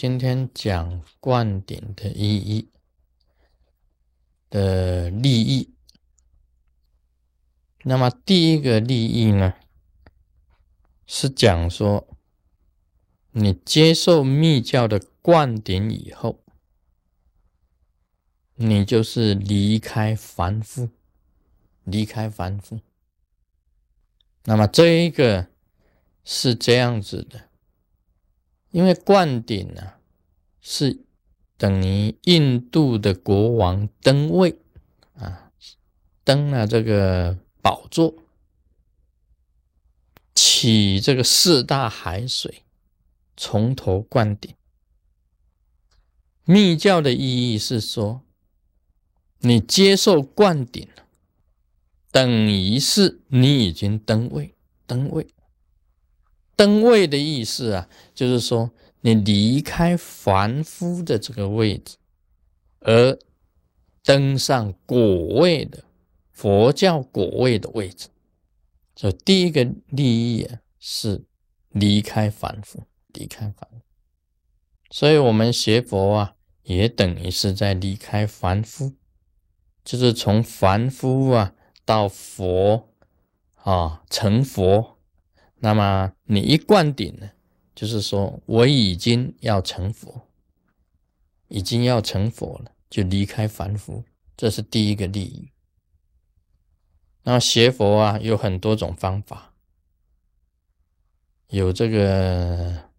今天讲灌顶的意义的利益。那么第一个利益呢，是讲说，你接受密教的灌顶以后，你就是离开凡夫，离开凡夫。那么这一个是这样子的。因为灌顶呢，是等于印度的国王登位啊，登了这个宝座，起这个四大海水，从头灌顶。密教的意义是说，你接受灌顶等于是你已经登位，登位。登位的意思啊，就是说你离开凡夫的这个位置，而登上果位的佛教果位的位置。所以第一个利益啊，是离开凡夫，离开凡夫。所以我们学佛啊，也等于是在离开凡夫，就是从凡夫啊到佛啊成佛。那么你一灌顶呢，就是说我已经要成佛，已经要成佛了，就离开凡夫，这是第一个利益。那么学佛啊，有很多种方法，有这个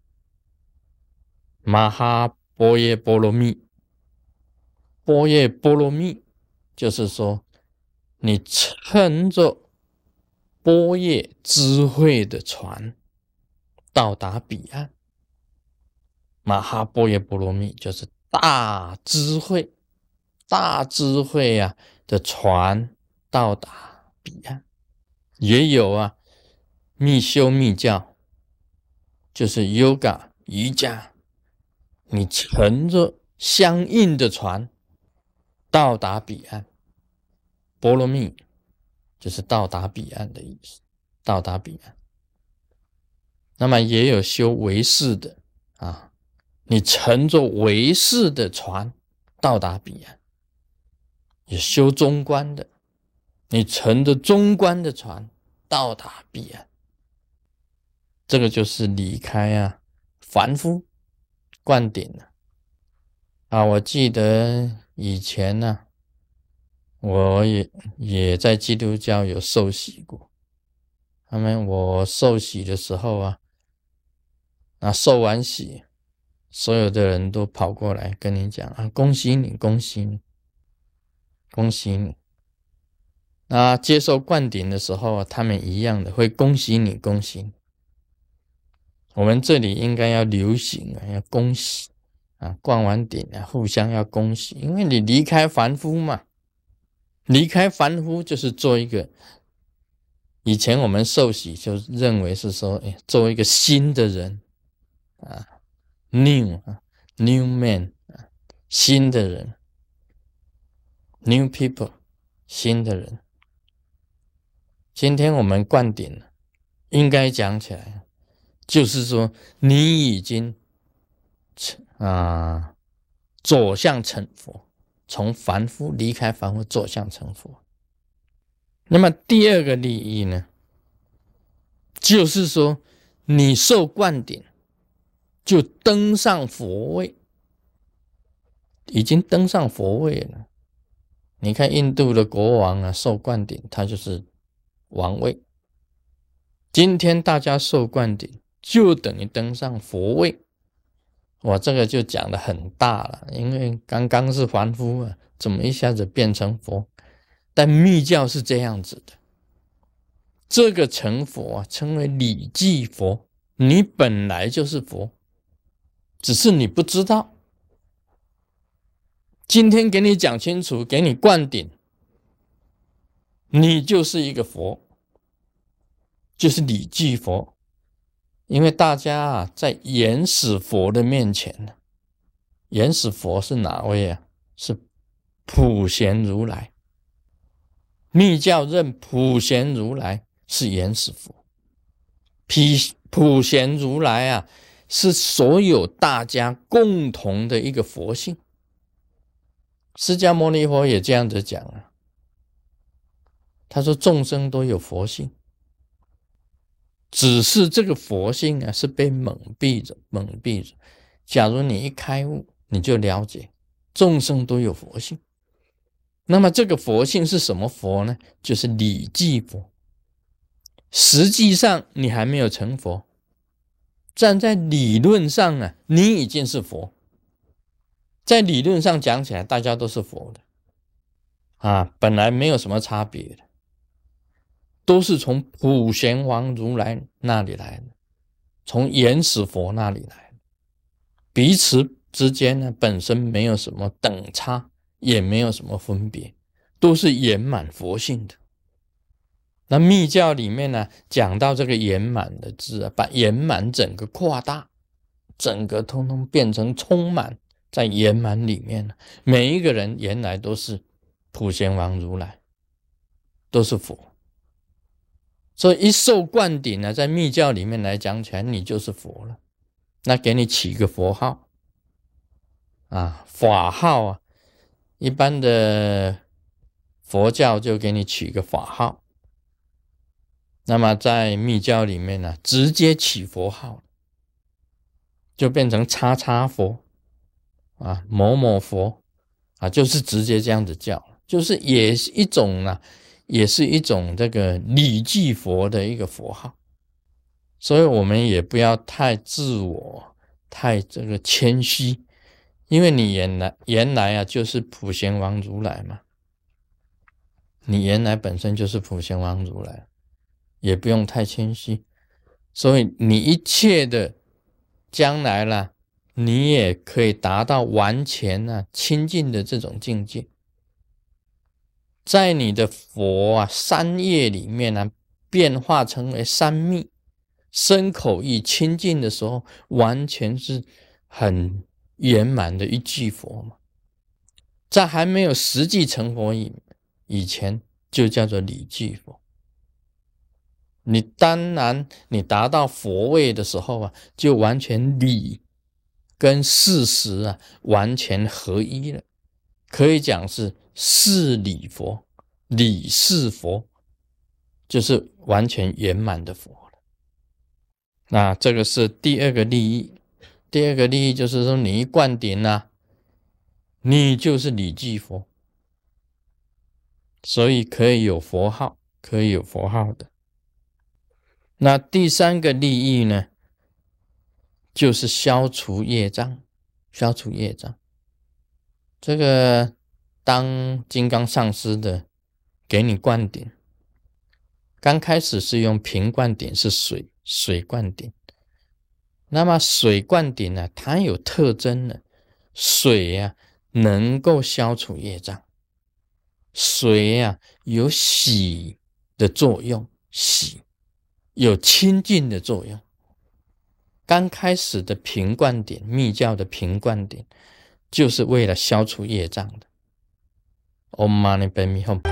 马哈波耶波罗蜜，波耶波罗蜜，就是说你乘着。波叶智慧的船到达彼岸，马哈波耶波罗蜜就是大智慧、大智慧呀的船到达彼岸。也有啊，密修密教就是 Yoga 瑜伽，你乘着相应的船到达彼岸，波罗蜜。就是到达彼岸的意思，到达彼岸。那么也有修唯识的啊，你乘着唯识的船到达彼岸；也修中观的，你乘着中观的船到达彼岸。这个就是离开啊凡夫灌顶了啊！我记得以前呢。我也也在基督教有受洗过，他们我受洗的时候啊，那受完洗，所有的人都跑过来跟你讲啊，恭喜你，恭喜你，恭喜你。那接受灌顶的时候啊，他们一样的会恭喜你，恭喜你。我们这里应该要流行啊，要恭喜啊，灌完顶啊，互相要恭喜，因为你离开凡夫嘛。离开凡夫就是做一个，以前我们受洗就认为是说，哎，做一个新的人啊，new 啊，new man 啊，新的人，new people，新的人。今天我们灌顶了，应该讲起来，就是说你已经成啊，走向成佛。从凡夫离开凡夫，走向成佛。那么第二个利益呢，就是说你受灌顶，就登上佛位，已经登上佛位了。你看印度的国王啊，受灌顶，他就是王位。今天大家受灌顶，就等于登上佛位。我这个就讲的很大了，因为刚刚是凡夫啊，怎么一下子变成佛？但密教是这样子的，这个成佛啊，称为理记佛，你本来就是佛，只是你不知道。今天给你讲清楚，给你灌顶，你就是一个佛，就是理记佛。因为大家啊，在原始佛的面前呢，原始佛是哪位啊？是普贤如来。密教认普贤如来是原始佛，普普贤如来啊，是所有大家共同的一个佛性。释迦牟尼佛也这样子讲啊，他说众生都有佛性，只是这个佛性啊是被蒙蔽着，蒙蔽着。假如你一开悟，你就了解众生都有佛性。那么这个佛性是什么佛呢？就是理记佛。实际上你还没有成佛，站在理论上啊，你已经是佛。在理论上讲起来，大家都是佛的啊，本来没有什么差别的，都是从普贤王如来那里来的，从原始佛那里来的，彼此之间呢本身没有什么等差，也没有什么分别，都是圆满佛性的。那密教里面呢讲到这个圆满的字啊，把圆满整个扩大，整个通通变成充满。在圆满里面呢，每一个人原来都是普贤王如来，都是佛。所以一受灌顶呢，在密教里面来讲起来，你就是佛了。那给你起个佛号啊，法号啊，一般的佛教就给你起个法号。那么在密教里面呢，直接起佛号，就变成叉叉佛。啊，某某佛啊，就是直接这样子叫，就是也是一种啊，也是一种这个礼记佛的一个佛号，所以我们也不要太自我，太这个谦虚，因为你原来原来啊就是普贤王如来嘛，你原来本身就是普贤王如来，也不用太谦虚，所以你一切的将来啦。你也可以达到完全啊清净的这种境界，在你的佛啊三业里面呢，变化成为三密，身口意清净的时候，完全是很圆满的一句佛嘛。在还没有实际成佛以以前，就叫做理句佛。你当然，你达到佛位的时候啊，就完全理。跟事实啊完全合一了，可以讲是是理佛，理是佛，就是完全圆满的佛了。那这个是第二个利益，第二个利益就是说，你一灌顶啊，你就是礼记佛，所以可以有佛号，可以有佛号的。那第三个利益呢？就是消除业障，消除业障。这个当金刚上师的给你灌顶，刚开始是用瓶灌顶，是水水灌顶。那么水灌顶呢，它有特征的，水呀能够消除业障，水呀有洗的作用，洗有清净的作用。刚开始的平灌顶，密教的平灌顶，就是为了消除业障的。Om Mani Padme Hum。